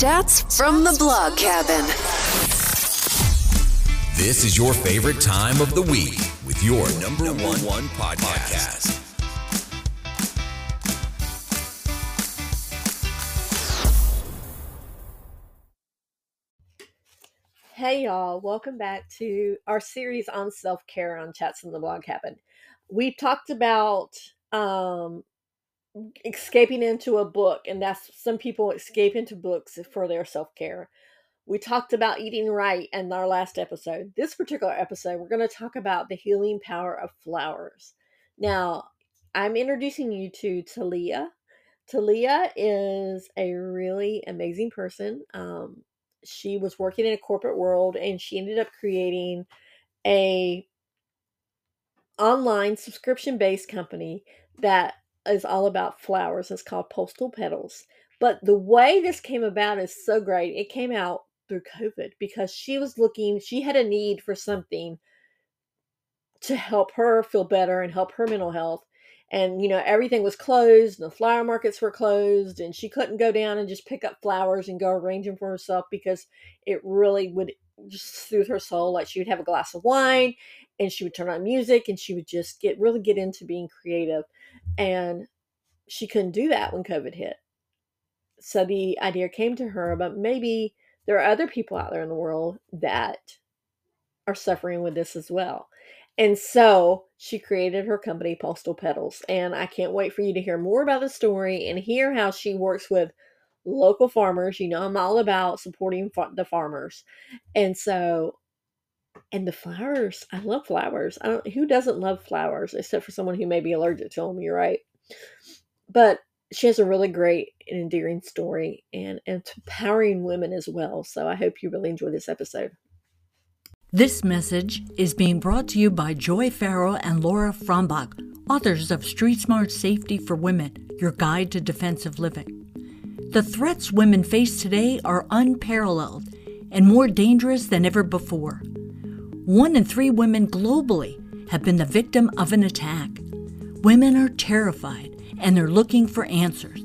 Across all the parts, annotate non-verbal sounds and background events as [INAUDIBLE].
Chats from the Blog Cabin. This is your favorite time of the week with your number, number one, one podcast. Hey y'all, welcome back to our series on self-care on Chats from the Blog Cabin. We talked about um escaping into a book and that's some people escape into books for their self-care. We talked about eating right in our last episode. This particular episode we're going to talk about the healing power of flowers. Now i'm introducing you to talia. Talia is a really amazing person. Um, she was working in a corporate world and she ended up creating a online subscription based company that is all about flowers. It's called Postal Petals. But the way this came about is so great. It came out through COVID because she was looking, she had a need for something to help her feel better and help her mental health. And, you know, everything was closed and the flower markets were closed and she couldn't go down and just pick up flowers and go arrange them for herself because it really would just soothe her soul. Like she would have a glass of wine and she would turn on music and she would just get really get into being creative and she couldn't do that when COVID hit. So the idea came to her about maybe there are other people out there in the world that are suffering with this as well. And so she created her company, Postal Petals. And I can't wait for you to hear more about the story and hear how she works with local farmers. You know, I'm all about supporting the farmers. And so, and the flowers, I love flowers. I don't, who doesn't love flowers except for someone who may be allergic to them? You're right. But she has a really great and endearing story and, and empowering women as well. So I hope you really enjoy this episode. This message is being brought to you by Joy Farrell and Laura Frombach, authors of Street Smart Safety for Women Your Guide to Defensive Living. The threats women face today are unparalleled and more dangerous than ever before. One in three women globally have been the victim of an attack. Women are terrified and they're looking for answers.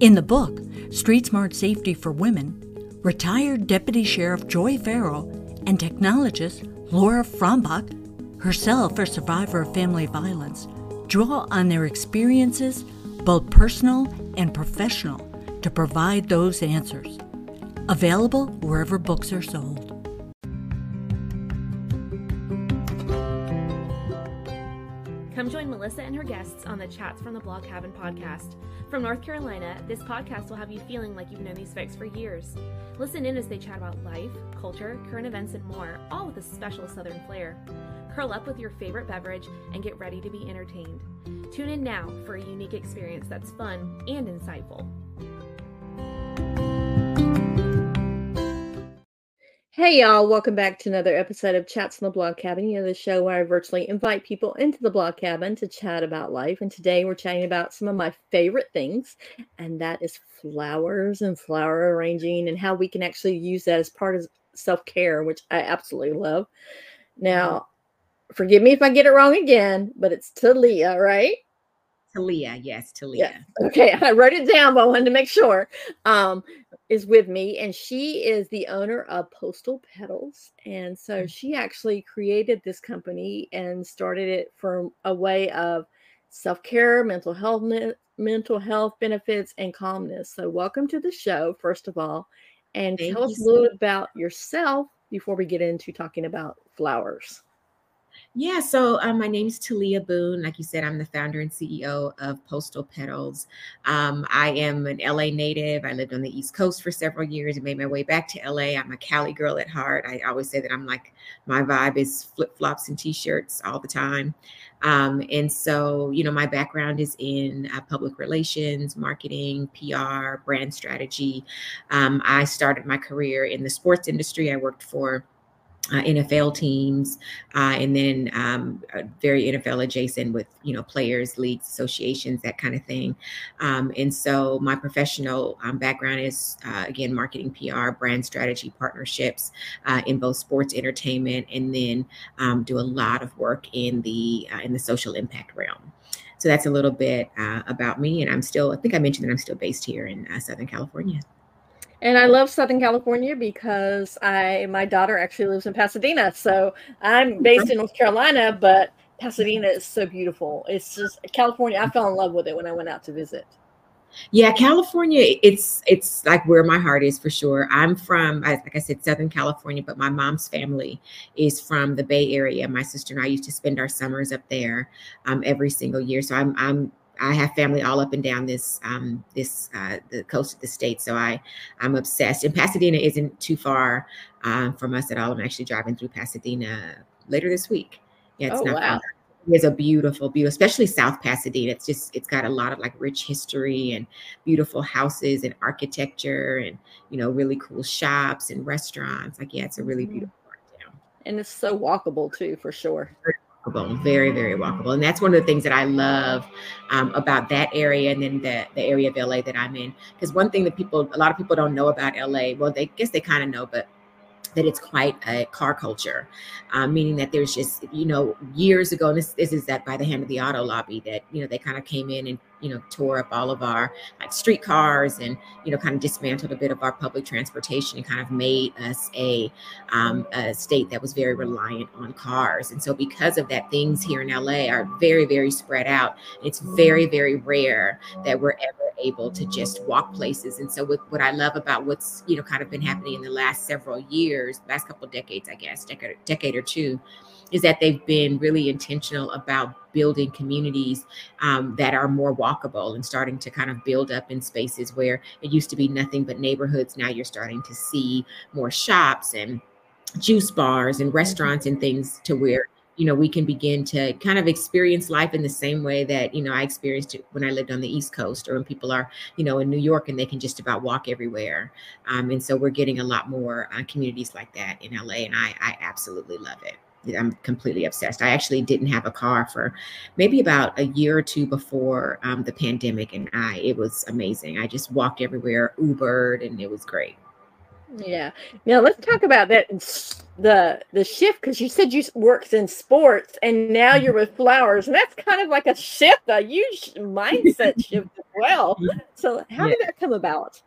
In the book, Street Smart Safety for Women, retired Deputy Sheriff Joy Farrell and technologist Laura Frombach, herself a survivor of family violence, draw on their experiences, both personal and professional, to provide those answers. Available wherever books are sold. Come join Melissa and her guests on the Chats from the Blog Cabin podcast. From North Carolina, this podcast will have you feeling like you've known these folks for years. Listen in as they chat about life, culture, current events, and more, all with a special Southern flair. Curl up with your favorite beverage and get ready to be entertained. Tune in now for a unique experience that's fun and insightful. Hey y'all, welcome back to another episode of Chats in the Blog Cabin. You know, the show where I virtually invite people into the blog cabin to chat about life. And today we're chatting about some of my favorite things, and that is flowers and flower arranging and how we can actually use that as part of self-care, which I absolutely love. Now, forgive me if I get it wrong again, but it's Talia, right? Talia, yes, Talia. Yeah. Okay, [LAUGHS] I wrote it down, but I wanted to make sure. Um, is with me, and she is the owner of Postal Petals. And so mm. she actually created this company and started it from a way of self care, mental health, mental health benefits, and calmness. So, welcome to the show, first of all, and Thank tell us a little about yourself before we get into talking about flowers. Yeah, so um, my name is Talia Boone. Like you said, I'm the founder and CEO of Postal Petals. Um, I am an LA native. I lived on the East Coast for several years and made my way back to LA. I'm a Cali girl at heart. I always say that I'm like, my vibe is flip flops and t shirts all the time. Um, and so, you know, my background is in uh, public relations, marketing, PR, brand strategy. Um, I started my career in the sports industry. I worked for uh, NFL teams, uh, and then um, very NFL adjacent with you know players, leagues, associations, that kind of thing. Um, and so my professional um, background is uh, again marketing, PR, brand strategy, partnerships uh, in both sports, entertainment, and then um, do a lot of work in the uh, in the social impact realm. So that's a little bit uh, about me, and I'm still. I think I mentioned that I'm still based here in Southern California. And I love Southern California because I my daughter actually lives in Pasadena. So I'm based in North Carolina, but Pasadena is so beautiful. It's just California. I fell in love with it when I went out to visit. Yeah, California, it's it's like where my heart is for sure. I'm from, like I said, Southern California, but my mom's family is from the Bay Area. My sister and I used to spend our summers up there um, every single year. So I'm I'm I have family all up and down this um, this uh, the coast of the state, so I I'm obsessed. And Pasadena isn't too far um, from us at all. I'm actually driving through Pasadena later this week. Yeah, it's oh, not wow. far. It's a beautiful, beautiful, especially South Pasadena. It's just it's got a lot of like rich history and beautiful houses and architecture and you know really cool shops and restaurants. Like yeah, it's a really mm-hmm. beautiful part town. And it's so walkable too, for sure walkable, very, very walkable. And that's one of the things that I love um, about that area and then the, the area of LA that I'm in. Because one thing that people, a lot of people don't know about LA, well, they guess they kind of know, but that it's quite a car culture, um, meaning that there's just, you know, years ago, and this, this is that by the hand of the auto lobby that, you know, they kind of came in and you know tore up all of our like streetcars and you know kind of dismantled a bit of our public transportation and kind of made us a, um, a state that was very reliant on cars. And so because of that things here in la are very very spread out. It's very very rare that we're ever able to just walk places. And so with what i love about what's you know kind of been happening in the last several years last couple decades i guess decade, decade or two is that they've been really intentional about building communities um, that are more walkable and starting to kind of build up in spaces where it used to be nothing but neighborhoods. Now you're starting to see more shops and juice bars and restaurants and things to where you know we can begin to kind of experience life in the same way that you know i experienced it when i lived on the east coast or when people are you know in new york and they can just about walk everywhere um, and so we're getting a lot more uh, communities like that in la and i i absolutely love it I'm completely obsessed. I actually didn't have a car for maybe about a year or two before um, the pandemic, and I it was amazing. I just walked everywhere, Ubered, and it was great. Yeah. Now let's talk about that the the shift because you said you worked in sports and now you're with flowers, and that's kind of like a shift, a huge mindset shift as well. [LAUGHS] So how yeah. did that come about?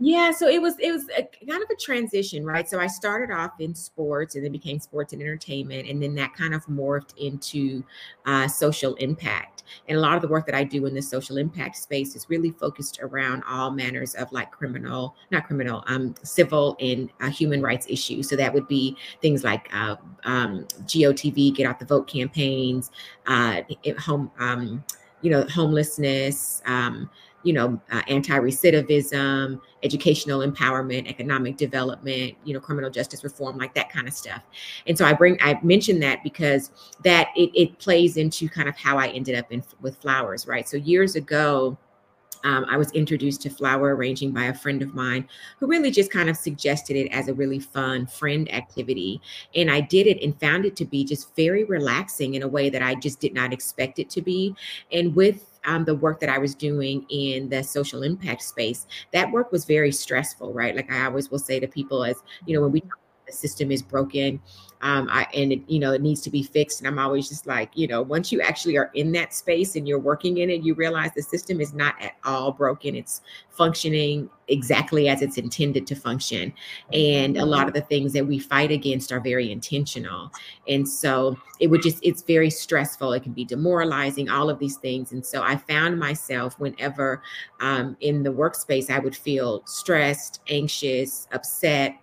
Yeah, so it was it was a, kind of a transition, right? So I started off in sports and then became sports and entertainment, and then that kind of morphed into uh, social impact. And a lot of the work that I do in the social impact space is really focused around all manners of like criminal, not criminal, um, civil and uh, human rights issues. So that would be things like uh, um, GOTV, Get Out the Vote campaigns, uh, home, um, you know, homelessness. Um, you know, uh, anti-recidivism, educational empowerment, economic development, you know, criminal justice reform, like that kind of stuff. And so I bring, I mentioned that because that it, it plays into kind of how I ended up in with flowers, right? So years ago, um, I was introduced to flower arranging by a friend of mine who really just kind of suggested it as a really fun friend activity. And I did it and found it to be just very relaxing in a way that I just did not expect it to be. And with um, the work that I was doing in the social impact space, that work was very stressful, right? Like I always will say to people, as you know, when we the system is broken um, I, and it, you know it needs to be fixed. And i'm always just like you know once you actually are in that space and you're working in it you realize the system is not at all broken. It's functioning exactly as it's intended to function. And a lot of the things that we fight against are very intentional. And so it would just it's very stressful. It can be demoralizing all of these things. And so i found myself whenever um, in the workspace i would feel stressed anxious upset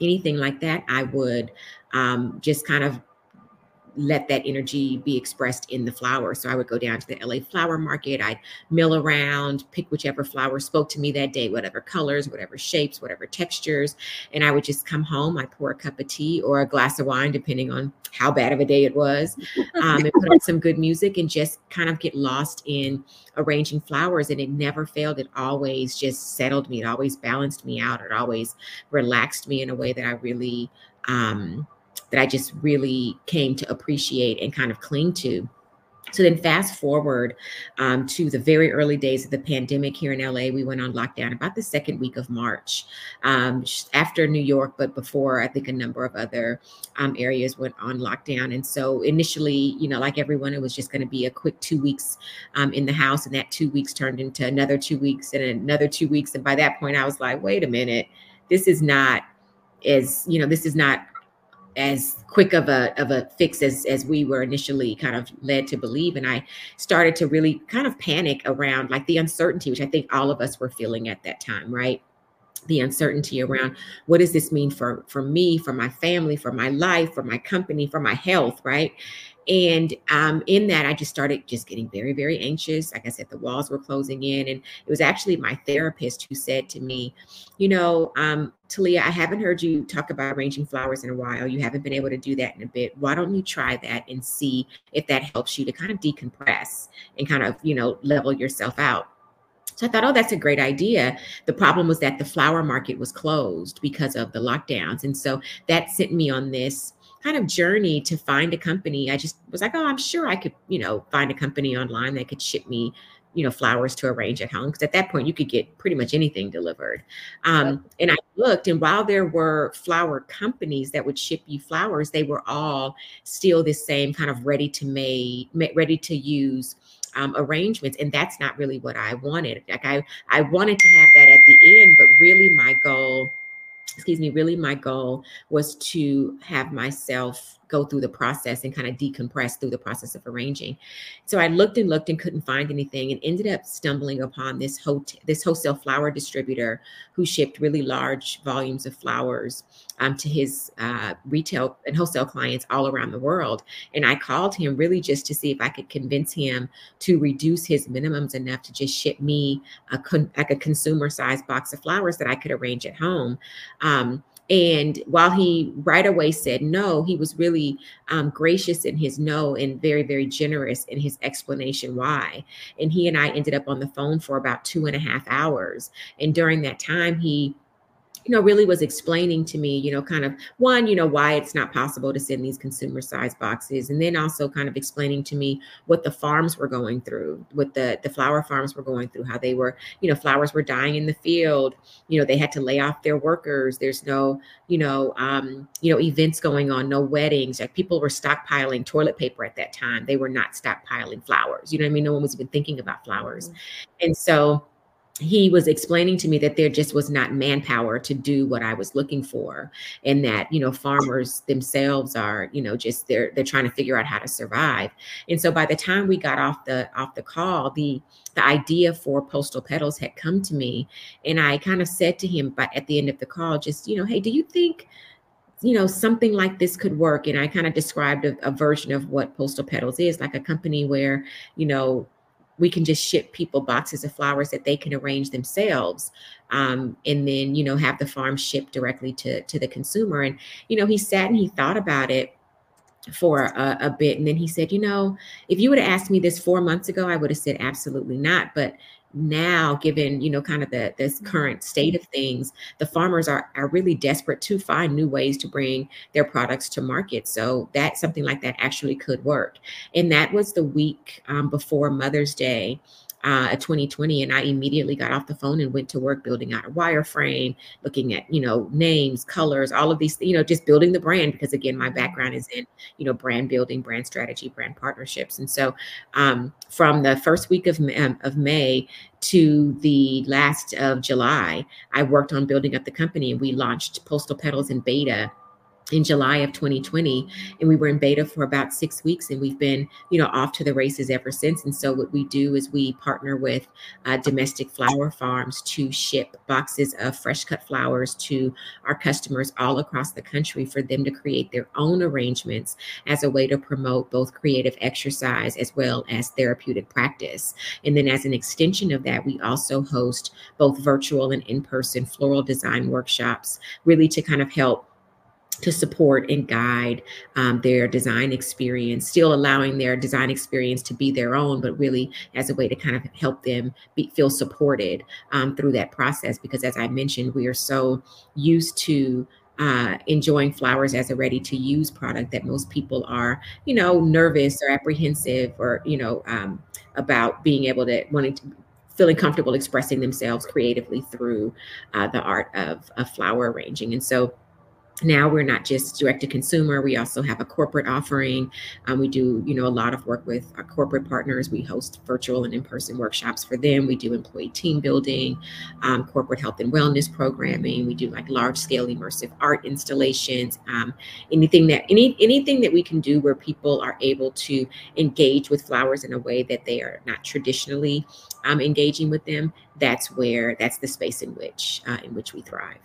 anything like that, I would um, just kind of let that energy be expressed in the flower. So I would go down to the LA flower market. I'd mill around, pick whichever flower spoke to me that day, whatever colors, whatever shapes, whatever textures. And I would just come home. I'd pour a cup of tea or a glass of wine, depending on how bad of a day it was, um, and put on some good music and just kind of get lost in arranging flowers. And it never failed. It always just settled me. It always balanced me out. It always relaxed me in a way that I really, um, that I just really came to appreciate and kind of cling to So then, fast forward um, to the very early days of the pandemic here in LA. We went on lockdown about the second week of March, um, after New York, but before I think a number of other um, areas went on lockdown. And so, initially, you know, like everyone, it was just going to be a quick two weeks um, in the house, and that two weeks turned into another two weeks and another two weeks. And by that point, I was like, wait a minute, this is not as you know, this is not as quick of a of a fix as as we were initially kind of led to believe. And i started to really kind of panic around like the uncertainty which i think all of us were feeling at that time right? The uncertainty around what does this mean for for me for my family for my life for my company for my health right and um, in that, I just started just getting very, very anxious. Like I said, the walls were closing in. And it was actually my therapist who said to me, You know, um, Talia, I haven't heard you talk about arranging flowers in a while. You haven't been able to do that in a bit. Why don't you try that and see if that helps you to kind of decompress and kind of, you know, level yourself out? So I thought, oh, that's a great idea. The problem was that the flower market was closed because of the lockdowns. And so that sent me on this kind of journey to find a company. I just was like, oh, I'm sure I could, you know, find a company online that could ship me, you know, flowers to arrange at home. Because at that point, you could get pretty much anything delivered. Um, And I looked, and while there were flower companies that would ship you flowers, they were all still the same kind of ready to make, ready to use. Um, arrangements and that's not really what i wanted like i i wanted to have that at the end but really my goal excuse me, really my goal was to have myself go through the process and kind of decompress through the process of arranging. So I looked and looked and couldn't find anything and ended up stumbling upon this hotel, this wholesale flower distributor who shipped really large volumes of flowers um, to his uh, retail and wholesale clients all around the world. And I called him really just to see if I could convince him to reduce his minimums enough to just ship me a con- like a consumer size box of flowers that I could arrange at home. Um, and while he right away said no, he was really um, gracious in his no and very, very generous in his explanation why. And he and I ended up on the phone for about two and a half hours. And during that time, he you know, really was explaining to me, you know, kind of one, you know, why it's not possible to send these consumer size boxes. And then also kind of explaining to me what the farms were going through, what the, the flower farms were going through, how they were, you know, flowers were dying in the field. You know, they had to lay off their workers. There's no, you know, um, you know, events going on, no weddings. Like people were stockpiling toilet paper at that time. They were not stockpiling flowers. You know what I mean? No one was even thinking about flowers. Mm-hmm. And so he was explaining to me that there just was not manpower to do what I was looking for and that you know farmers themselves are you know just they're they're trying to figure out how to survive. And so by the time we got off the off the call the the idea for postal petals had come to me and I kind of said to him but at the end of the call just you know hey do you think you know something like this could work? And i kind of described a, a, version of what postal petals is like a company where you know we can just ship people boxes of flowers that they can arrange themselves um, and then you know have the farm shipped directly to to the consumer. And you know he sat and he thought about it for a, a, bit and then he said you know if you would have asked me this four months ago i would have said absolutely not but now given you know kind of the this mm-hmm. current state of things the farmers are are really desperate to find new ways to bring their products to market so that something like that actually could work and that was the week um, before mother's day uh, 2020 and i immediately got off the phone and went to work building out a wireframe looking at you know names colors all of these you know just building the brand because again my background is in you know brand building brand strategy brand partnerships. And so um, from the first week of, um, of may to the last of july i worked on building up the company and we launched postal petals in beta in July of 2020 and we were in beta for about 6 weeks and we've been you know off to the races ever since. And so what we do is we partner with uh, domestic flower farms to ship boxes of fresh cut flowers to our customers all across the country for them to create their own arrangements as a way to promote both creative exercise as well as therapeutic practice. And then as an extension of that we also host both virtual and in-person floral design workshops really to kind of help to support and guide um, their design experience, still allowing their design experience to be their own, but really as a way to kind of help them be, feel supported um, through that process. Because as I mentioned, we are so used to uh, enjoying flowers as a ready to use product that most people are, you know, nervous or apprehensive or, you know, um, about being able to wanting to feeling comfortable expressing themselves creatively through uh, the art of, of flower arranging. And so now we're not just direct to consumer we also have a corporate offering. Um, we do you know a lot of work with our corporate partners. We host virtual and in-person workshops for them. We do employee team building um, corporate health and wellness programming. We do like large scale immersive art installations. Um, anything that any anything that we can do where people are able to engage with flowers in a way that they are not traditionally um, engaging with them that's where that's the space in which uh, in which we thrive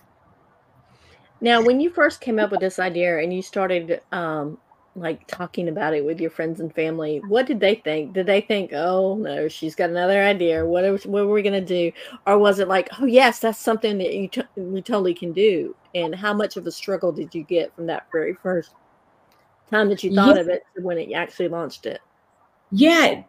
now, when you first came up with this idea and you started um, like talking about it with your friends and family, what did they think? Did they think, "Oh no, she's got another idea. What are, what are we going to do?" Or was it like, "Oh yes, that's something that you t- you totally can do"? And how much of a struggle did you get from that very first time that you thought yeah. of it to when it actually launched it? Yeah,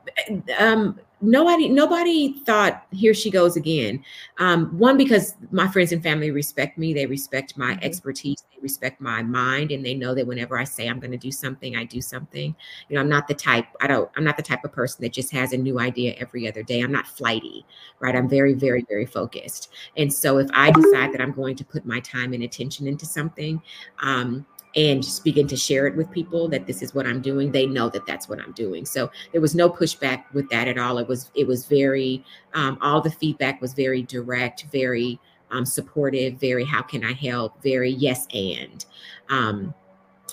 um, nobody nobody thought here she goes again. Um, one because my friends and family respect me they respect my mm-hmm. expertise they respect my mind and they know that whenever i say i'm going to do something i do something. You know i'm not the type i don't i'm not the type of person that just has a new idea every other day. I'm not flighty right? I'm very very very focused. And so if i decide that i'm going to put my time and attention into something um, and just begin to share it with people that this is what I'm doing, they know that that's what I'm doing. So there was no pushback with that at all. It was it was very um, all the feedback was very direct, very um, supportive, very how can I help, very yes and. Um,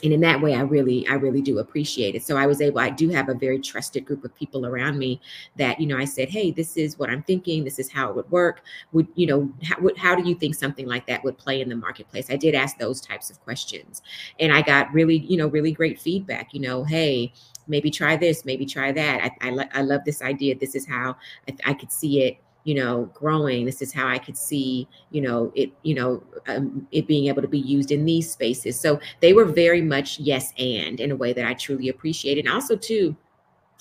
and in that way i really i really do appreciate it. So i was able i do have a very trusted group of people around me that you know i said hey this is what i'm thinking. This is how it would work. Would you know how, how do you think something like that would play in the marketplace? I did ask those types of questions. And i got really you know really great feedback you know hey maybe try this maybe try that. I, I, I love this idea. This is how I, I could see it you know growing this is how i could see you know it you know um, it being able to be used in these spaces. So they were very much yes and in a way that i truly appreciated and also too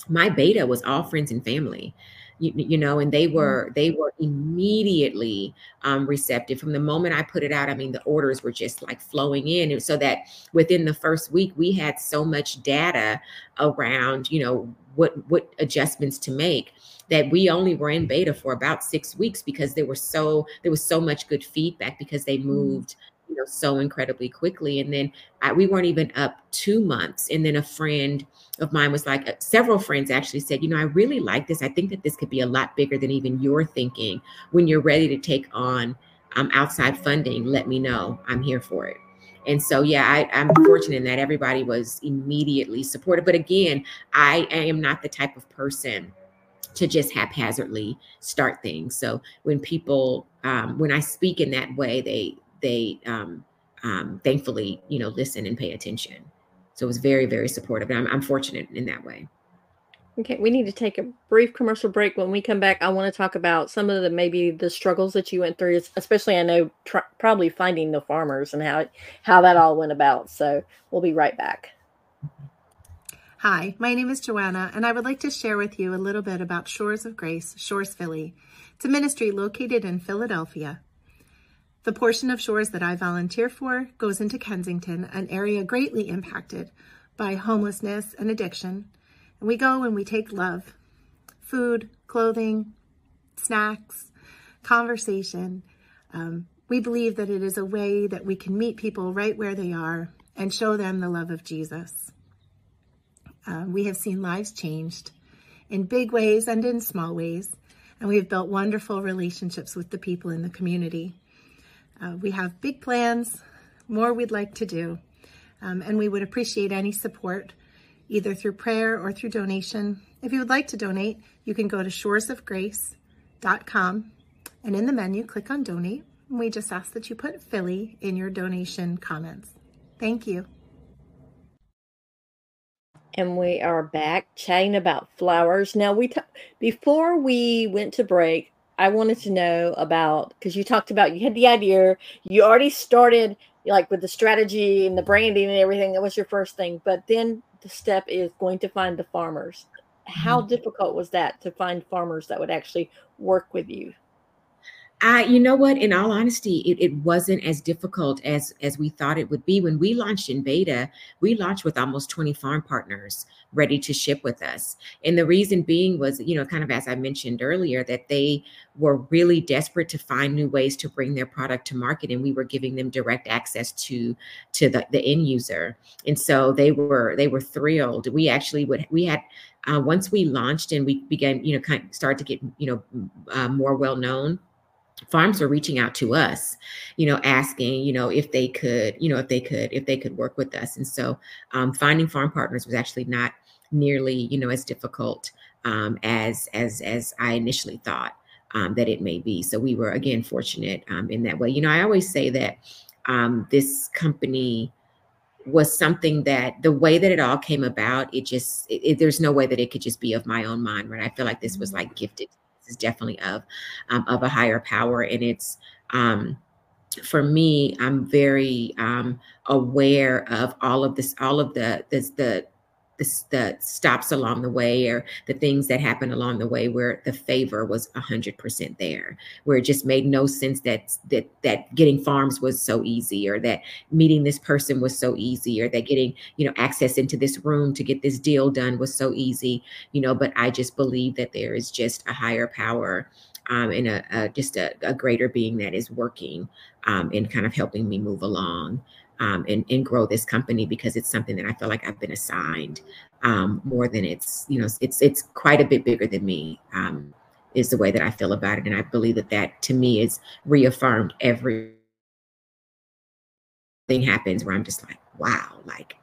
my beta was all friends and family you, you know and they mm-hmm. were they were immediately um, receptive. From the moment i put it out i mean the orders were just like flowing in. And so that within the first week we had so much data around you know what what adjustments to make that we only were in beta for about six weeks because there were so there was so much good feedback because they mm-hmm. moved you know so incredibly quickly. And then I, we weren't even up two months. And then a friend of mine was like uh, several friends actually said you know i really like this. I think that this could be a lot bigger than even you're thinking. When you're ready to take on um, outside funding let me know. I'm here for it and so yeah I, i'm fortunate in that everybody was immediately supportive but again I, I am not the type of person to just haphazardly start things. So when people, um, when I speak in that way, they they um, um, thankfully you know listen and pay attention. So it was very very supportive, and I'm, I'm fortunate in that way. Okay, we need to take a brief commercial break. When we come back, I want to talk about some of the maybe the struggles that you went through, especially I know tr- probably finding the farmers and how how that all went about. So we'll be right back. Hi, my name is Joanna, and I would like to share with you a little bit about Shores of Grace, Shores Philly. It's a ministry located in Philadelphia. The portion of Shores that I volunteer for goes into Kensington, an area greatly impacted by homelessness and addiction. We go and we take love, food, clothing, snacks, conversation. Um, we believe that it is a way that we can meet people right where they are and show them the love of Jesus. Uh, we have seen lives changed in big ways and in small ways, and we have built wonderful relationships with the people in the community. Uh, we have big plans, more we'd like to do, um, and we would appreciate any support, either through prayer or through donation. If you would like to donate, you can go to shoresofgrace.com and in the menu, click on donate. We just ask that you put Philly in your donation comments. Thank you and we are back chatting about flowers. Now, we t- before we went to break, I wanted to know about because you talked about you had the idea, you already started like with the strategy and the branding and everything. That was your first thing, but then the step is going to find the farmers. How mm-hmm. difficult was that to find farmers that would actually work with you? I, you know what? In all honesty, it, it wasn't as difficult as as we thought it would be. When we launched in beta, we launched with almost 20 farm partners ready to ship with us. And the reason being was, you know, kind of as I mentioned earlier, that they were really desperate to find new ways to bring their product to market. And we were giving them direct access to to the, the end user. And so they were they were thrilled. We actually would we had uh, once we launched and we began, you know, kind of started to get, you know, uh, more well known farms were reaching out to us you know asking you know if they could you know if they could if they could work with us. And so um, finding farm partners was actually not nearly you know as difficult um, as as as i initially thought um, that it may be. So we were again fortunate um, in that way. You know i always say that um, this company was something that the way that it all came about it just it, it, there's no way that it could just be of my own mind right? I feel like this was like gifted is definitely of um, of a higher power and it's um, for me i'm very um, aware of all of this all of the this the the, the stops along the way or the things that happened along the way where the favor was 100% there where it just made no sense that that that getting farms was so easy or that meeting this person was so easy or that getting you know access into this room to get this deal done was so easy you know but i just believe that there is just a higher power um, and a, a just a, a, greater being that is working um, and kind of helping me move along um, and, and grow this company because it's something that I feel like I've been assigned um, more than it's, you know, it's, it's quite a bit bigger than me um, is the way that I feel about it. And I believe that that to me is reaffirmed every thing happens where I'm just like, wow, like,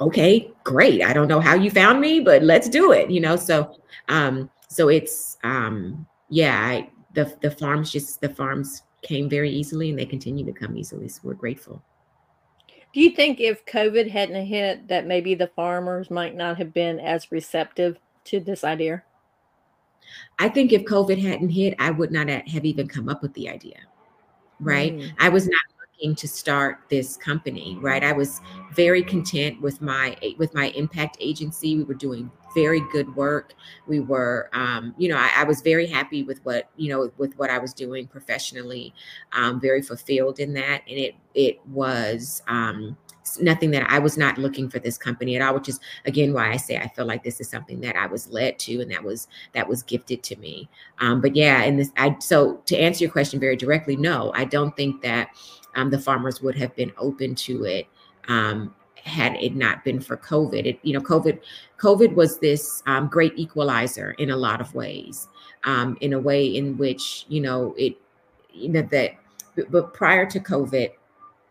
okay, great. I don't know how you found me, but let's do it, you know? So, um, so it's, um, yeah, I, the, the farms just, the farms came very easily and they continue to come easily. So we're grateful. Do you think if COVID hadn't hit, that maybe the farmers might not have been as receptive to this idea? I think if COVID hadn't hit, I would not have even come up with the idea. Right. Mm. I was not looking to start this company. Right. I was very content with my with my impact agency. We were doing very good work. We were, um, you know, I, I, was very happy with what, you know, with what I was doing professionally, um, very fulfilled in that. And it, it was, um, nothing that I was not looking for this company at all, which is again why I say I feel like this is something that I was led to and that was that was gifted to me. Um, but yeah, and this I so to answer your question very directly, no, I don't think that um, the farmers would have been open to it um, had it not been for COVID. It, you know, COVID, COVID was this um, great equalizer in a lot of ways, um, in a way in which, you know, it, you know, that, but prior to COVID,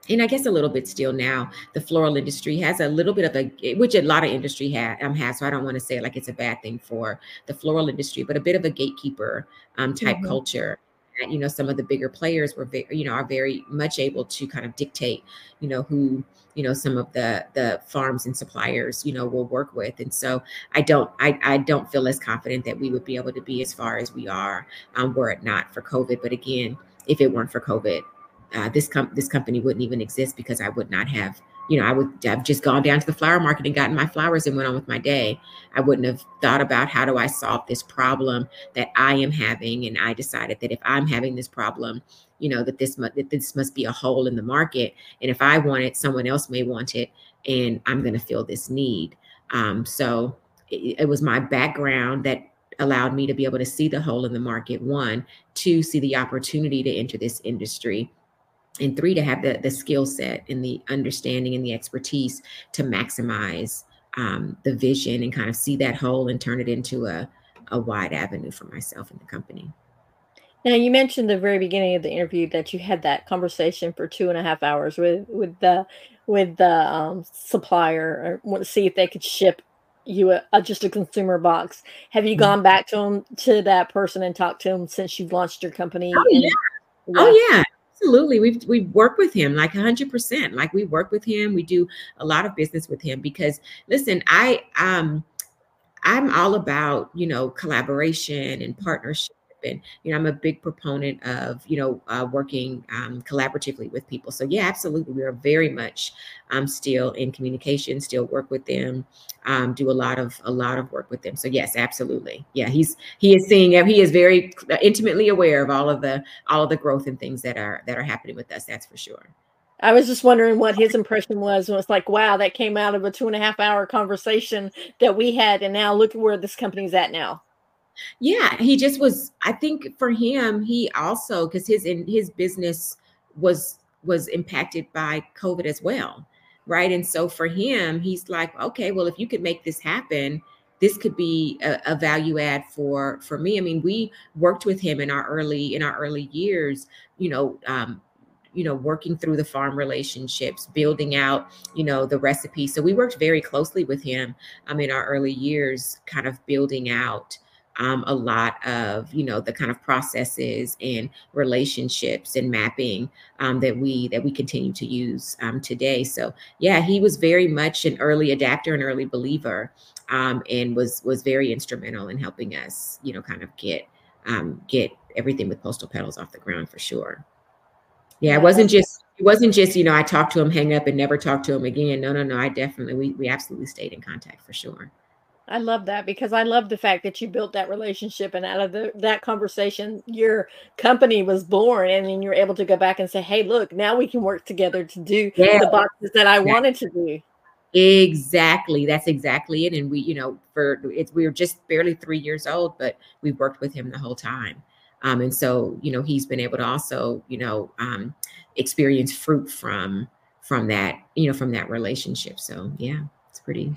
and I guess a little bit still now, the floral industry has a little bit of a, which a lot of industry ha, um, has. So I don't want to say like it's a bad thing for the floral industry, but a bit of a gatekeeper um, type mm-hmm. culture you know some of the bigger players were very you know are very much able to kind of dictate you know who you know some of the the farms and suppliers you know will work with. And so i don't i, I don't feel as confident that we would be able to be as far as we are um, were it not for covid. But again if it weren't for covid uh, this com- this company wouldn't even exist because i would not have you know, I would have just gone down to the flower market and gotten my flowers and went on with my day. I wouldn't have thought about how do I solve this problem that I am having. And I decided that if I'm having this problem, you know, that this must that this must be a hole in the market. And if I want it, someone else may want it, and I'm going to feel this need. Um, so it, it was my background that allowed me to be able to see the hole in the market. One, to see the opportunity to enter this industry and three to have the the skill set and the understanding and the expertise to maximize um, the vision and kind of see that hole and turn it into a, a wide avenue for myself and the company now you mentioned the very beginning of the interview that you had that conversation for two and a half hours with with the with the um, supplier or want to see if they could ship you a, a, just a consumer box. Have you mm-hmm. gone back to them to that person and talked to them since you've launched your company? Oh yeah. Oh yeah absolutely we've we work with him like 100% like we work with him we do a lot of business with him because listen i um i'm all about you know collaboration and partnership and you know i'm a big proponent of you know uh, working um, collaboratively with people so yeah absolutely we are very much um, still in communication still work with them um, do a lot of a lot of work with them so yes absolutely yeah he's he is seeing he is very intimately aware of all of the all of the growth and things that are that are happening with us that's for sure I was just wondering what his impression was. And it's like, wow, that came out of a two and a half hour conversation that we had. And now look at where this company's at now. Yeah, he just was. I think for him, he also because his in his business was was impacted by COVID as well, right? And so for him, he's like, okay, well, if you could make this happen, this could be a, a, value add for for me. I mean, we worked with him in our early in our early years, you know, um, you know, working through the farm relationships, building out, you know, the recipe. So we worked very closely with him um, in our early years, kind of building out um, a lot of you know the kind of processes and relationships and mapping um, that we that we continue to use um, today. So yeah he was very much an early adapter and early believer um, and was was very instrumental in helping us you know kind of get um, get everything with postal petals off the ground for sure. Yeah it wasn't just it wasn't just you know i talked to him hang up and never talk to him again. No no no i definitely we, we absolutely stayed in contact for sure I love that because I love the fact that you built that relationship and out of the, that conversation, your company was born, and then you're able to go back and say, "Hey, look, now we can work together to do yeah. the boxes that I wanted to do." Exactly, that's exactly it. And we, you know, for it's we were just barely three years old, but we worked with him the whole time, um, and so you know he's been able to also, you know, um, experience fruit from from that, you know, from that relationship. So yeah, it's pretty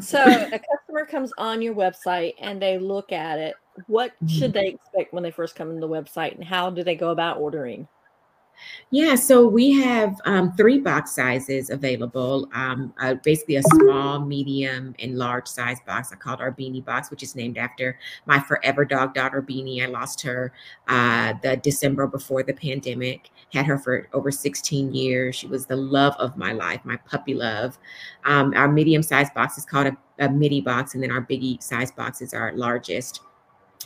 so [LAUGHS] a customer comes on your website and they look at it. What should mm-hmm. they expect when they first come to the website, and how do they go about ordering? Yeah, so we have um, three box sizes available. Um, uh, basically, a small, medium, and large size box. I called our Beanie box, which is named after my forever dog daughter Beanie. I lost her uh, the December before the pandemic. Had her for over 16 years. She was the love of my life, my puppy love. Um, our medium size box is called a, a midi box, and then our biggie size box is our largest.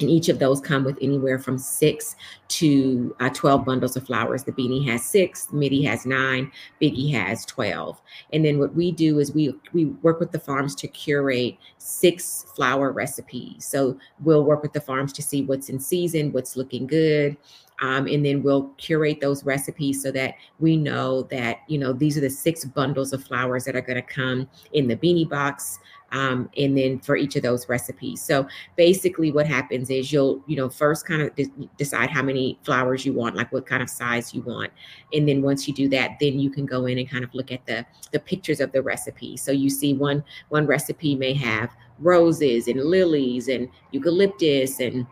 And each of those come with anywhere from six to uh, 12 bundles of flowers. The beanie has six, midi has nine, biggie has 12. And then what we do is we we work with the farms to curate six flower recipes. So we'll work with the farms to see what's in season, what's looking good. Um, and then we'll curate those recipes so that we know that you know these are the six bundles of flowers that are going to come in the beanie box um, and then for each of those recipes. So basically, what happens is you'll, you know, first kind of de- decide how many flowers you want, like what kind of size you want, and then once you do that, then you can go in and kind of look at the the pictures of the recipe. So you see one one recipe may have roses and lilies and eucalyptus and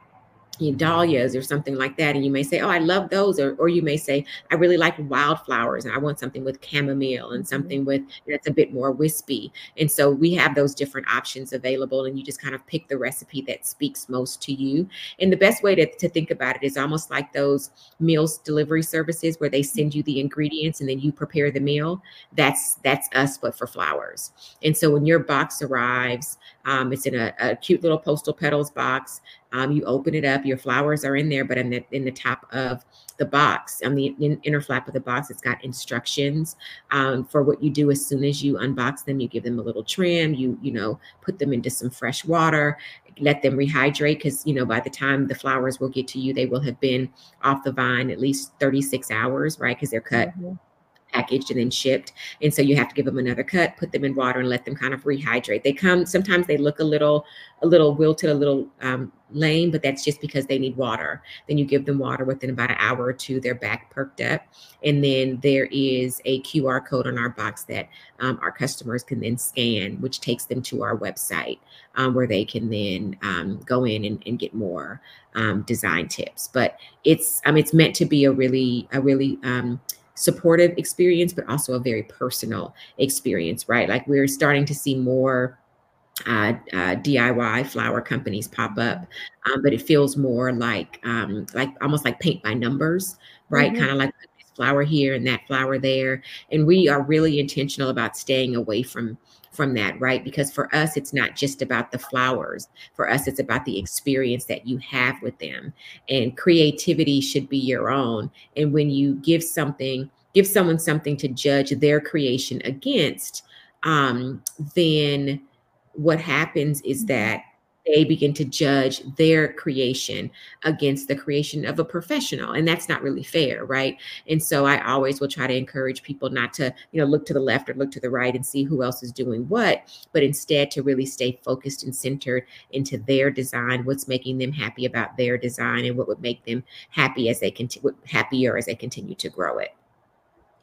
you know, dahlias or something like that. And you may say, Oh, I love those. Or, or you may say, I really like wildflowers and I want something with chamomile and mm-hmm. something with that's a bit more wispy. And so we have those different options available and you just kind of pick the recipe that speaks most to you. And the best way to, to think about it is almost like those meals delivery services where they send you the ingredients and then you prepare the meal. That's that's us, but for flowers. And so when your box arrives, um, it's in a, a cute little postal petals box. Um, you open it up, your flowers are in there, but in the in the top of the box, on the in, inner flap of the box, it's got instructions um, for what you do as soon as you unbox them. You give them a little trim. You you know put them into some fresh water, let them rehydrate because you know by the time the flowers will get to you, they will have been off the vine at least 36 hours, right? Because they're cut. Mm-hmm packaged and then shipped. And so you have to give them another cut, put them in water and let them kind of rehydrate. They come, sometimes they look a little, a little wilted, a little um, lame, but that's just because they need water. Then you give them water within about an hour or two, they're back perked up. And then there is a QR code on our box that um, our customers can then scan, which takes them to our website um, where they can then um, go in and, and get more um, design tips. But it's, um, it's meant to be a really, a really, um, supportive experience, but also a very personal experience, right? Like we're starting to see more uh, uh, DIY flower companies pop up, um, but it feels more like um, like almost like paint by numbers, right? Mm-hmm. Kind of like this flower here and that flower there. And we are really intentional about staying away from from that, right? Because for us, it's not just about the flowers. For us, it's about the experience that you have with them. And creativity should be your own. And when you give something, give someone something to judge their creation against, um, then what happens is mm-hmm. that they begin to judge their creation against the creation of a professional and that's not really fair right? And so i always will try to encourage people not to you know look to the left or look to the right and see who else is doing what but instead to really stay focused and centered into their design what's making them happy about their design and what would make them happy as they continue happier as they continue to grow it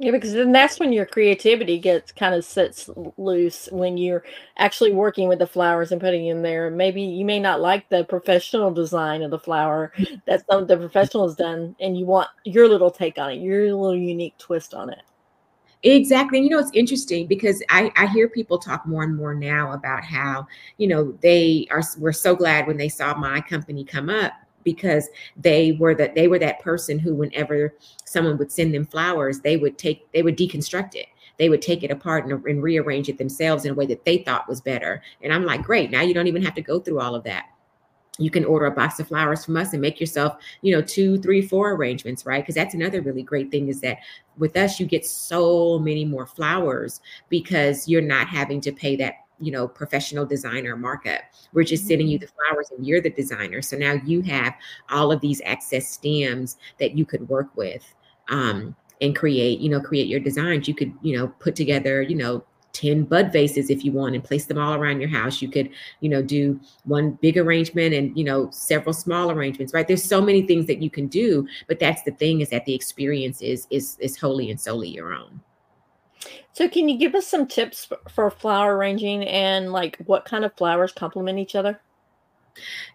yeah, because then that's when your creativity gets kind of sets loose when you're actually working with the flowers and putting in there. Maybe you may not like the professional design of the flower [LAUGHS] that some the professional has done, and you want your little take on it, your little unique twist on it. Exactly. And you know, it's interesting because I, I hear people talk more and more now about how, you know, they are were so glad when they saw my company come up because they were that they were that person who whenever someone would send them flowers they would take they would deconstruct it. They would take it apart and, and rearrange it themselves in a way that they thought was better. And i'm like great now you don't even have to go through all of that. You can order a box of flowers from us and make yourself you know two three four arrangements right? Because that's another really great thing is that with us you get so many more flowers because you're not having to pay that you know professional designer markup. We're just sending you mm-hmm. the flowers and you're the designer. So now you have all of these excess stems that you could work with um, and create you know create your designs. You could you know put together you know 10 bud vases if you want and place them all around your house. You could you know do one big arrangement and you know several small arrangements right? There's so many things that you can do but that's the thing is that the experience is is is wholly and solely your own so, can you give us some tips for flower arranging and like what kind of flowers complement each other?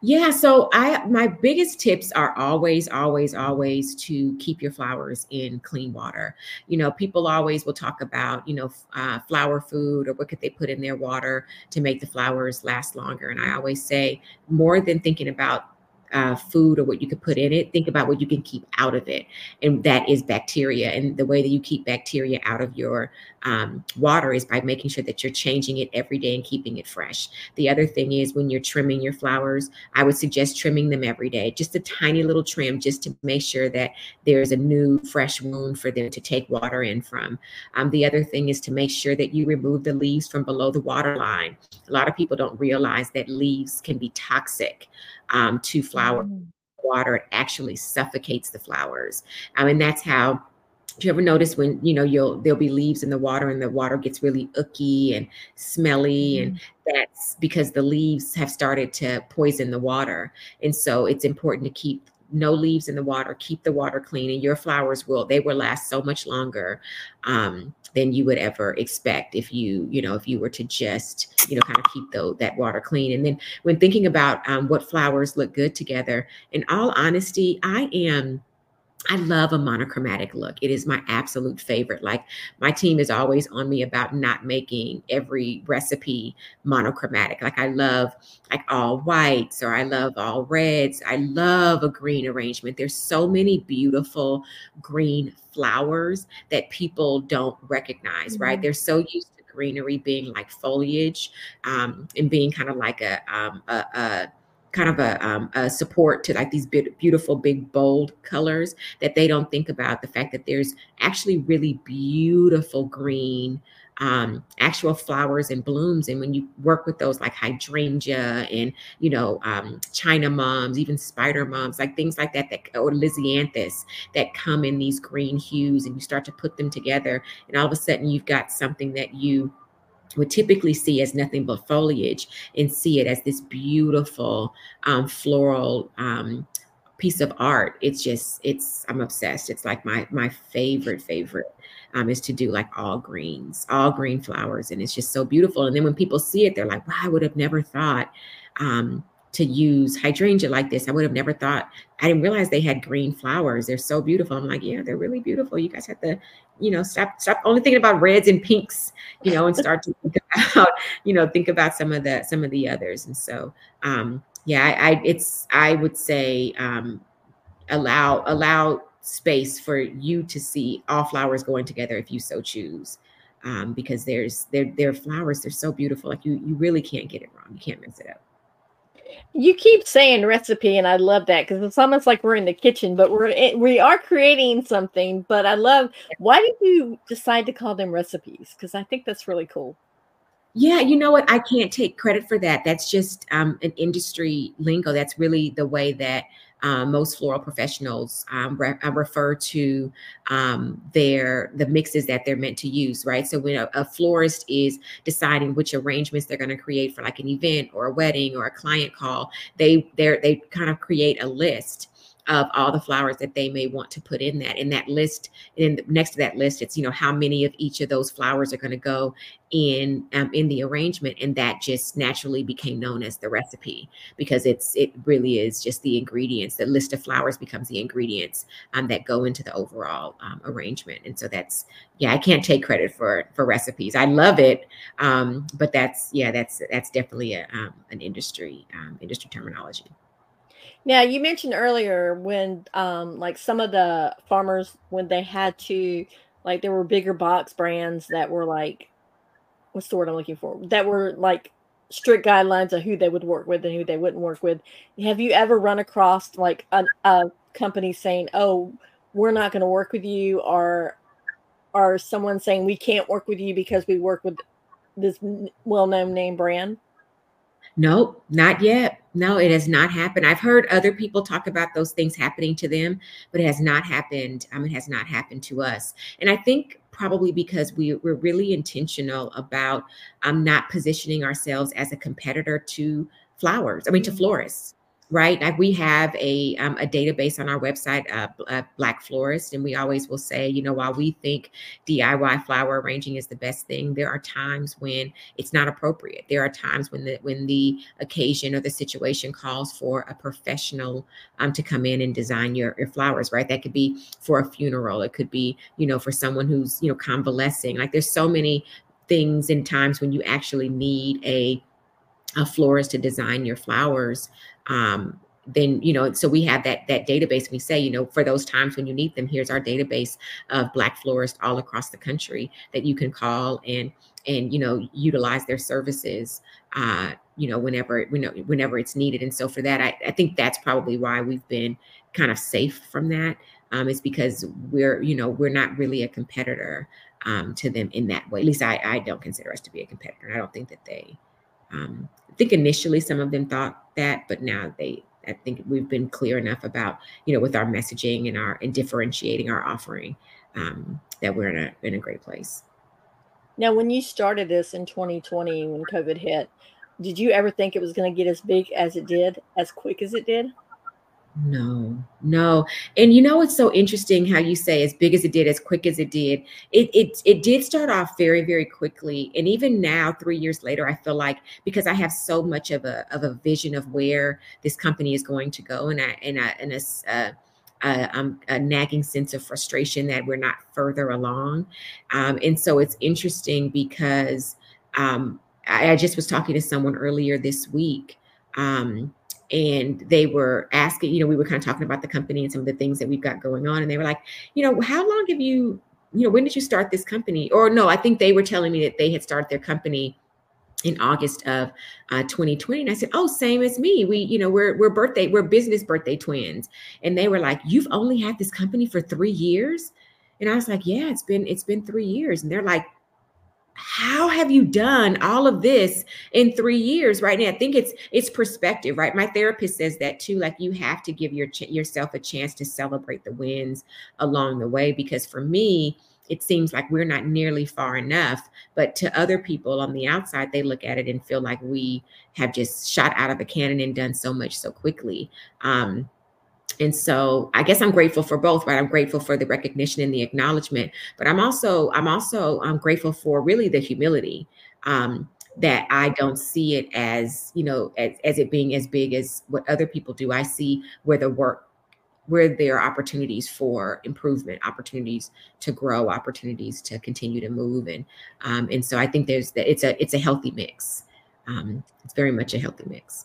Yeah, so I my biggest tips are always always always to keep your flowers in clean water. You know, people always will talk about, you know, uh, flower food or what could they put in their water to make the flowers last longer and I always say more than thinking about uh, food or what you could put in it, think about what you can keep out of it. And that is bacteria. And the way that you keep bacteria out of your um, water is by making sure that you're changing it every day and keeping it fresh. The other thing is when you're trimming your flowers, I would suggest trimming them every day, just a tiny little trim, just to make sure that there's a new, fresh wound for them to take water in from. Um, the other thing is to make sure that you remove the leaves from below the water line. A lot of people don't realize that leaves can be toxic um, to flower mm. water. It actually suffocates the flowers. Um, and that's how do you ever notice when you know you'll there'll be leaves in the water and the water gets really icky and smelly mm. and that's because the leaves have started to poison the water and so it's important to keep no leaves in the water keep the water clean and your flowers will they will last so much longer um, than you would ever expect if you you know if you were to just you know kind of keep the, that water clean. And then when thinking about um, what flowers look good together in all honesty i am I love a monochromatic look. It is my absolute favorite. Like my team is always on me about not making every recipe monochromatic. Like I love like all whites or I love all reds. I love a green arrangement. There's so many beautiful green flowers that people don't recognize, mm-hmm. right? They're so used to greenery being like foliage um, and being kind of like a, um, a, a kind of a, um, a, support to like these beautiful big bold colors that they don't think about. The fact that there's actually really beautiful green um, actual flowers and blooms. And when you work with those like hydrangea and you know um, china moms, even spider mums, like things like that that or lisianthus that come in these green hues and you start to put them together and all of a sudden you've got something that you would typically see as nothing but foliage and see it as this beautiful um, floral um, piece of art. It's just, it's, I'm obsessed. It's like my, my favorite, favorite um, is to do like all greens, all green flowers. And it's just so beautiful. And then when people see it, they're like, wow, I would have never thought um, to use hydrangea like this. I would have never thought, I didn't realize they had green flowers. They're so beautiful. I'm like, yeah, they're really beautiful. You guys have to, you know, stop, stop only thinking about reds and pinks, you know, and [LAUGHS] start to think about, you know, think about some of the, some of the others. And so, um, yeah, I, I it's, I would say, um, allow, allow space for you to see all flowers going together if you so choose. Um, because there's their their flowers, they're so beautiful. Like you you really can't get it wrong. You can't mess it up. You keep saying recipe, and I love that because it's almost like we're in the kitchen, but we're we are creating something. But I love why did you decide to call them recipes? Because I think that's really cool. Yeah, you know what? I can't take credit for that. That's just um, an industry lingo. That's really the way that um, most floral professionals um, re- uh, refer to um, their the mixes that they're meant to use, right? So when a, a florist is deciding which arrangements they're going to create for like an event or a wedding or a client call, they they they kind of create a list of all the flowers that they may want to put in that. In that list and next to that list it's you know how many of each of those flowers are going to go in um, in the arrangement. And that just naturally became known as the recipe because it's it really is just the ingredients the list of flowers becomes the ingredients um, that go into the overall um, arrangement. And so that's yeah i can't take credit for for recipes. I love it um, but that's yeah that's that's definitely a, um, an industry um, industry terminology now you mentioned earlier when um like some of the farmers when they had to like there were bigger box brands that were like what's the word I'm looking for? That were like strict guidelines of who they would work with and who they wouldn't work with. Have you ever run across like a, a company saying, "Oh, we're not going to work with you," or or someone saying, "We can't work with you because we work with this well-known name brand"? Nope, not yet. No, it has not happened. I've heard other people talk about those things happening to them, but it has not happened. Um, it has not happened to us. And I think probably because we, we're really intentional about um, not positioning ourselves as a competitor to flowers, I mean, to mm-hmm. florists right? Like we have a um, a database on our website, uh, uh, Black Florist, and we always will say, you know, while we think DIY flower arranging is the best thing, there are times when it's not appropriate. There are times when the when the occasion or the situation calls for a professional um, to come in and design your, your flowers, right? That could be for a funeral. It could be, you know, for someone who's you know convalescing. Like there's so many things and times when you actually need a a florist to design your flowers um, then you know so we have that that database. We say you know for those times when you need them here's our database of black florists all across the country that you can call and and you know utilize their services uh you know whenever you know whenever it's needed. And so for that I, I think that's probably why we've been kind of safe from that um is because we're you know we're not really a competitor um to them in that way. At least i i don't consider us to be a competitor. I don't think that they um, I think initially some of them thought that, but now they, I think we've been clear enough about, you know, with our messaging and our and differentiating our offering um, that we're in a in a great place. Now, when you started this in 2020, when COVID hit, did you ever think it was going to get as big as it did, as quick as it did? No, no. And you know it's so interesting how you say as big as it did, as quick as it did. It it it did start off very, very quickly. And even now, three years later, I feel like because I have so much of a of a vision of where this company is going to go, and I and I and a, uh, a, um, a nagging sense of frustration that we're not further along. Um, and so it's interesting because um, I, I just was talking to someone earlier this week. Um, and they were asking, you know, we were kind of talking about the company and some of the things that we've got going on. And they were like, you know, how long have you, you know, when did you start this company? Or no, I think they were telling me that they had started their company in August of uh, 2020. And I said, oh, same as me. We, you know, we're, we're birthday, we're business birthday twins. And they were like, you've only had this company for three years. And I was like, yeah, it's been, it's been three years. And they're like, how have you done all of this in three years right now? I think it's it's perspective right? My therapist says that too like you have to give your yourself a chance to celebrate the wins along the way because for me it seems like we're not nearly far enough but to other people on the outside they look at it and feel like we have just shot out of a cannon and done so much so quickly. Um and so i guess i'm grateful for both right? I'm grateful for the recognition and the acknowledgement but i'm also i'm also i'm grateful for really the humility um, that i don't see it as you know as, as it being as big as what other people do. I see where the work where there are opportunities for improvement opportunities to grow opportunities to continue to move and um, and so i think there's that it's a it's a healthy mix. Um, it's very much a healthy mix.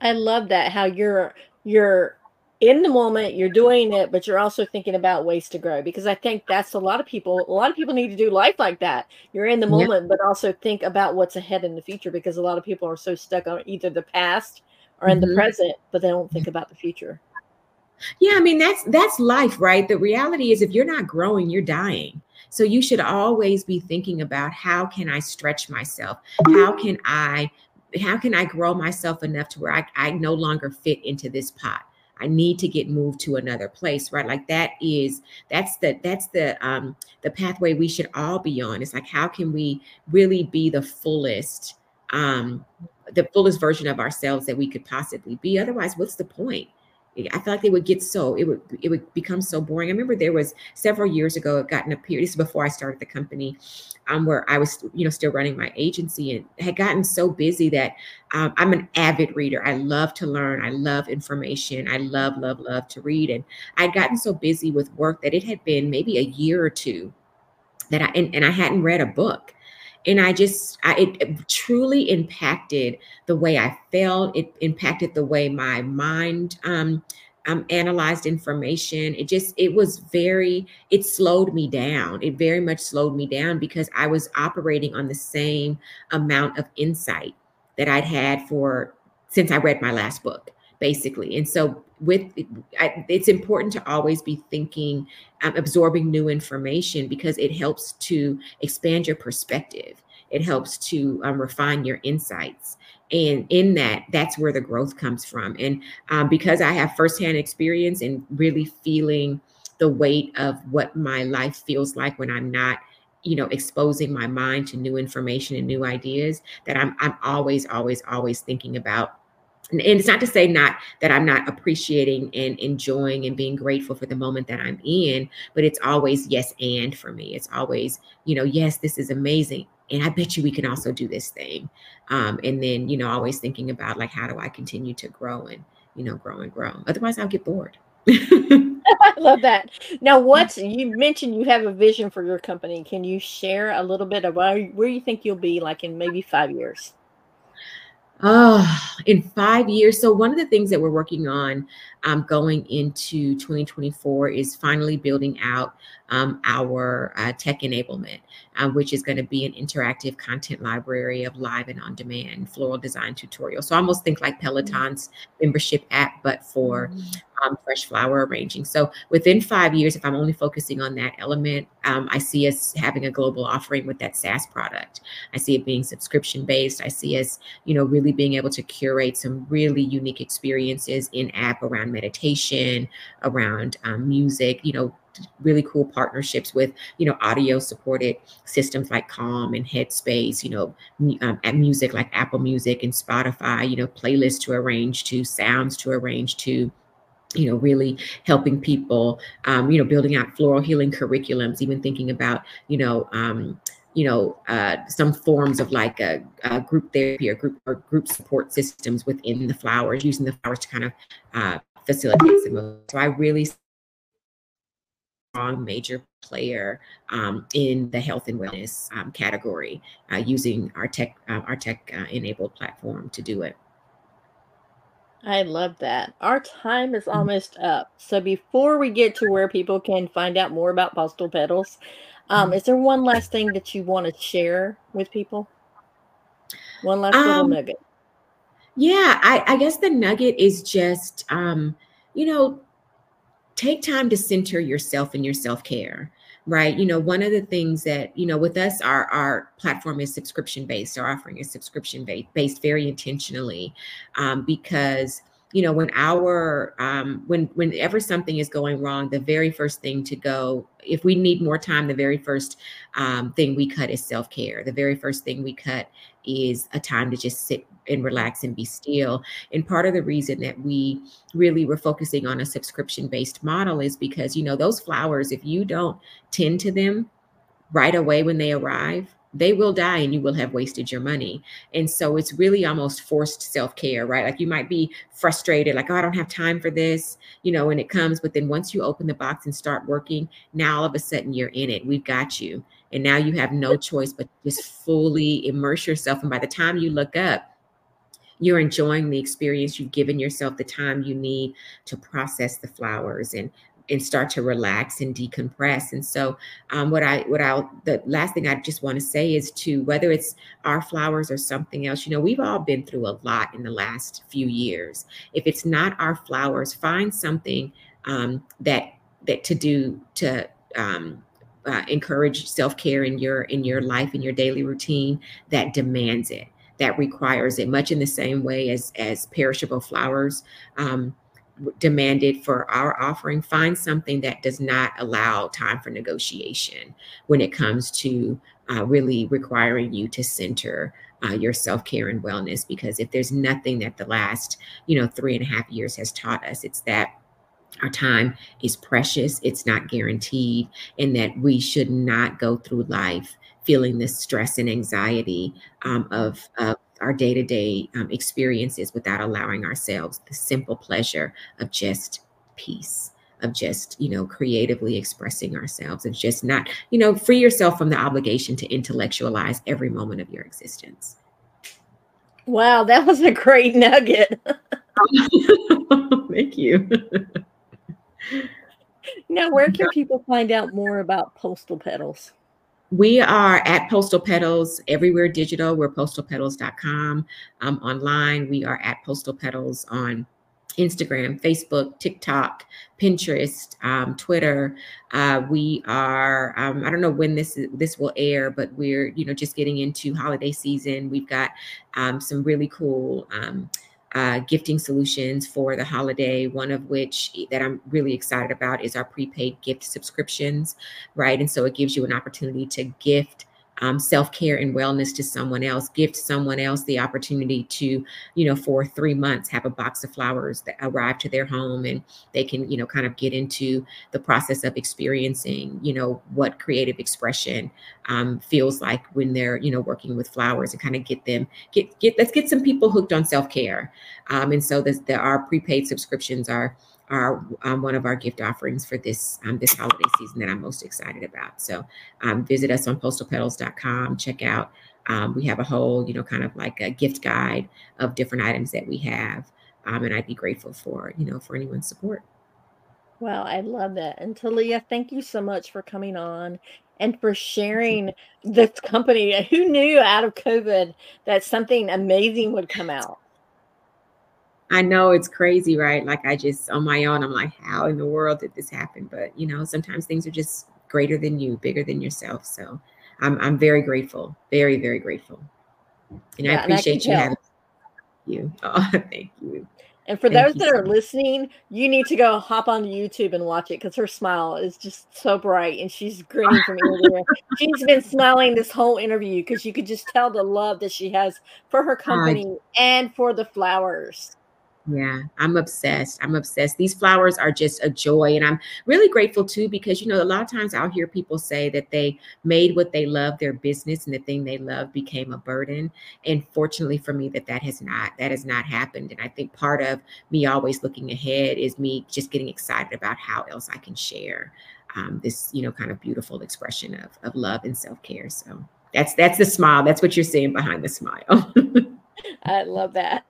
I love that how you're you're in the moment you're doing it but you're also thinking about ways to grow because i think that's a lot of people a lot of people need to do life like that. You're in the moment yep. but also think about what's ahead in the future because a lot of people are so stuck on either the past or in mm-hmm. the present but they don't think about the future. Yeah i mean that's that's life right? The reality is if you're not growing you're dying. So you should always be thinking about how can i stretch myself? How can i how can i grow myself enough to where i, I no longer fit into this pot I need to get moved to another place, right? Like that is that's the that's the um the pathway we should all be on. It's like how can we really be the fullest um the fullest version of ourselves that we could possibly be? Otherwise, what's the point? I feel like they would get so it would it would become so boring. I remember there was several years ago it gotten a period. This is before I started the company, um, where I was you know still running my agency and had gotten so busy that um, I'm an avid reader. I love to learn. I love information. I love love love to read. And I'd gotten so busy with work that it had been maybe a year or two that I and, and I hadn't read a book and i just I, it, it, truly impacted the way i felt. It impacted the way my mind um, um, analyzed information. It just it was very it slowed me down. It very much slowed me down because i was operating on the same amount of insight that i'd had for since i read my last book basically. And so with I, it's important to always be thinking um, absorbing new information because it helps to expand your perspective. It helps to um, refine your insights. And in that that's where the growth comes from. And um, because i have firsthand experience and really feeling the weight of what my life feels like when i'm not you know exposing my mind to new information and new ideas that i'm i'm always always always thinking about and it's not to say not that i'm not appreciating and enjoying and being grateful for the moment that i'm in but it's always yes and for me it's always you know yes this is amazing and i bet you we can also do this thing um, and then you know always thinking about like how do i continue to grow and you know grow and grow otherwise i'll get bored [LAUGHS] [LAUGHS] I love that. Now, what's you mentioned you have a vision for your company? Can you share a little bit where, where you think you'll be like in maybe five years? Oh, in five years. So, one of the things that we're working on um, going into 2024 is finally building out um, our uh, tech enablement, uh, which is going to be an interactive content library of live and on demand floral design tutorials. So, I almost think like mm-hmm. Peloton's membership app, but for mm-hmm um, fresh flower arranging. So within five years, if I'm only focusing on that element, um, I see us having a global offering with that SaaS product. I see it being subscription based. I see us, you know, really being able to curate some really unique experiences in app around meditation, around um, music, you know, really cool partnerships with you know audio supported systems like calm and headspace you know um, at music like apple music and spotify you know playlists to arrange to sounds to arrange to you know, really helping people, um, you know, building out floral healing curriculums, even thinking about, you know, um, you know, uh, some forms of like a, a, group therapy or group or group support systems within the flowers, using the flowers to kind of uh, facilitate some. So I really strong major player um, in the health and wellness um, category, uh, using our tech uh, our tech uh, enabled platform to do it. I love that. Our time is mm. almost up. So before we get to where people can find out more about Postal Petals, um, mm. is there one last thing that you want to share with people? One last little um, nugget. Yeah, I, I guess the nugget is just, um, you know, take time to center yourself and your self care right? You know one of the things that you know with us our our platform is subscription based our offering is subscription based based very intentionally um, because you know when our um, when whenever something is going wrong the very first thing to go if we need more time the very first um, thing we cut is self-care. The very first thing we cut is a time to just sit and relax and be mm-hmm. still. And part of the reason that we really were focusing on a subscription based model is because, you know, those flowers, if you don't tend to them right away when they arrive, they will die and you will have wasted your money. And so it's really almost forced self care, right? Like you might be frustrated, like, oh, I don't have time for this, you know, when it comes. But then once you open the box and start working, now all of a sudden you're in it. We've got you. And now you have no choice but just fully immerse yourself. And by the time you look up, you're enjoying the experience. You've given yourself the time you need to process the flowers and and start to relax and decompress. And so, um, what I what I the last thing I just want to say is to whether it's our flowers or something else. You know, we've all been through a lot in the last few years. If it's not our flowers, find something um, that that to do to um, uh, encourage self care in your in your life in your daily routine that demands it that requires it much in the same way as as perishable flowers um, demanded for our offering. Find something that does not allow time for negotiation when it comes to uh, really requiring you to center uh, your self-care and wellness because if there's nothing that the last you know three and a half years has taught us it's that our time is precious. It's not guaranteed and that we should not go through life feeling this stress and anxiety um, of, of our day to day experiences without allowing ourselves the simple pleasure of just peace of just you know creatively expressing ourselves of just not you know free yourself from the obligation to intellectualize every moment of your existence. Wow that was a great nugget. [LAUGHS] Thank you [LAUGHS] [LAUGHS] now where can people find out more about postal petals we are at Postal Petals everywhere digital. We're postalpetals.com. Um, online, we are at Postal Petals on Instagram, Facebook, TikTok, Pinterest, um, Twitter. Uh, we are. Um, I don't know when this this will air, but we're you know just getting into holiday season. We've got um, some really cool um, uh, gifting solutions for the holiday. One of which that I'm really excited about is our prepaid gift subscriptions, right? And so it gives you an opportunity to gift um, self-care and wellness to someone else gift someone else the opportunity to you know for three months have a box of flowers that arrive to their home and they can you know kind of get into the process of experiencing you know what creative expression um, feels like when they're you know working with flowers and kind of get them get get let's get some people hooked on self-care. Um, and so this, there are prepaid subscriptions are are um, one of our gift offerings for this um, this holiday season that I'm most excited about. So um, visit us on postalpetals.com. Check out. Um, we have a whole, you know, kind of like a gift guide of different items that we have, um, and I'd be grateful for, you know, for anyone's support. Well, I love that. And Talia, thank you so much for coming on and for sharing this company. Who knew out of COVID that something amazing would come out? I know it's crazy, right? Like I just on my own, I'm like, how in the world did this happen? But you know, sometimes things are just greater than you, bigger than yourself. So I'm I'm very grateful, very very grateful, and yeah, I appreciate and I you having [LAUGHS] you. Oh, [LAUGHS] thank you. And for Thank those that so are listening, you need to go hop on YouTube and watch it because her smile is just so bright and she's grinning from ear to ear. She's been smiling this whole interview because you could just tell the love that she has for her [LAUGHS] company and for the flowers. Yeah, I'm obsessed. I'm obsessed. These flowers are just a joy. And I'm really grateful too, because, you know, a lot of times I'll hear people say that they made what they love their business and the thing they love became a burden. And fortunately for me, that that has not, that has not happened. And I think part of me always looking ahead is me just getting excited about how else I can share um, this, you know, kind of beautiful expression of, of love and self-care. So that's, that's the smile. That's what you're seeing behind the smile. [LAUGHS] [LAUGHS] I love that.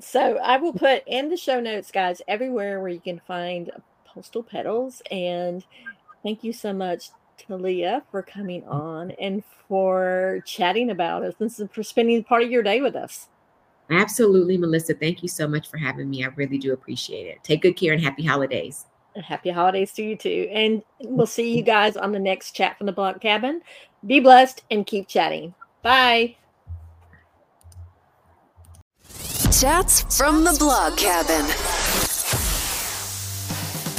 So I will put in the show notes, guys, everywhere where you can find postal petals. And thank you so much, Talia, for coming on and for chatting about us and for spending part of your day with us. Absolutely, Melissa. Thank you so much for having me. I really do appreciate it. Take good care and happy holidays. Happy holidays to you too. And we'll see you guys on the next chat from the Blog cabin. Be blessed and keep chatting. Bye. Chats from the Blog Cabin.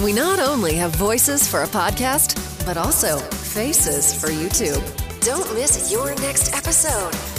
We not only have voices for a podcast, but also faces for YouTube. Don't miss your next episode.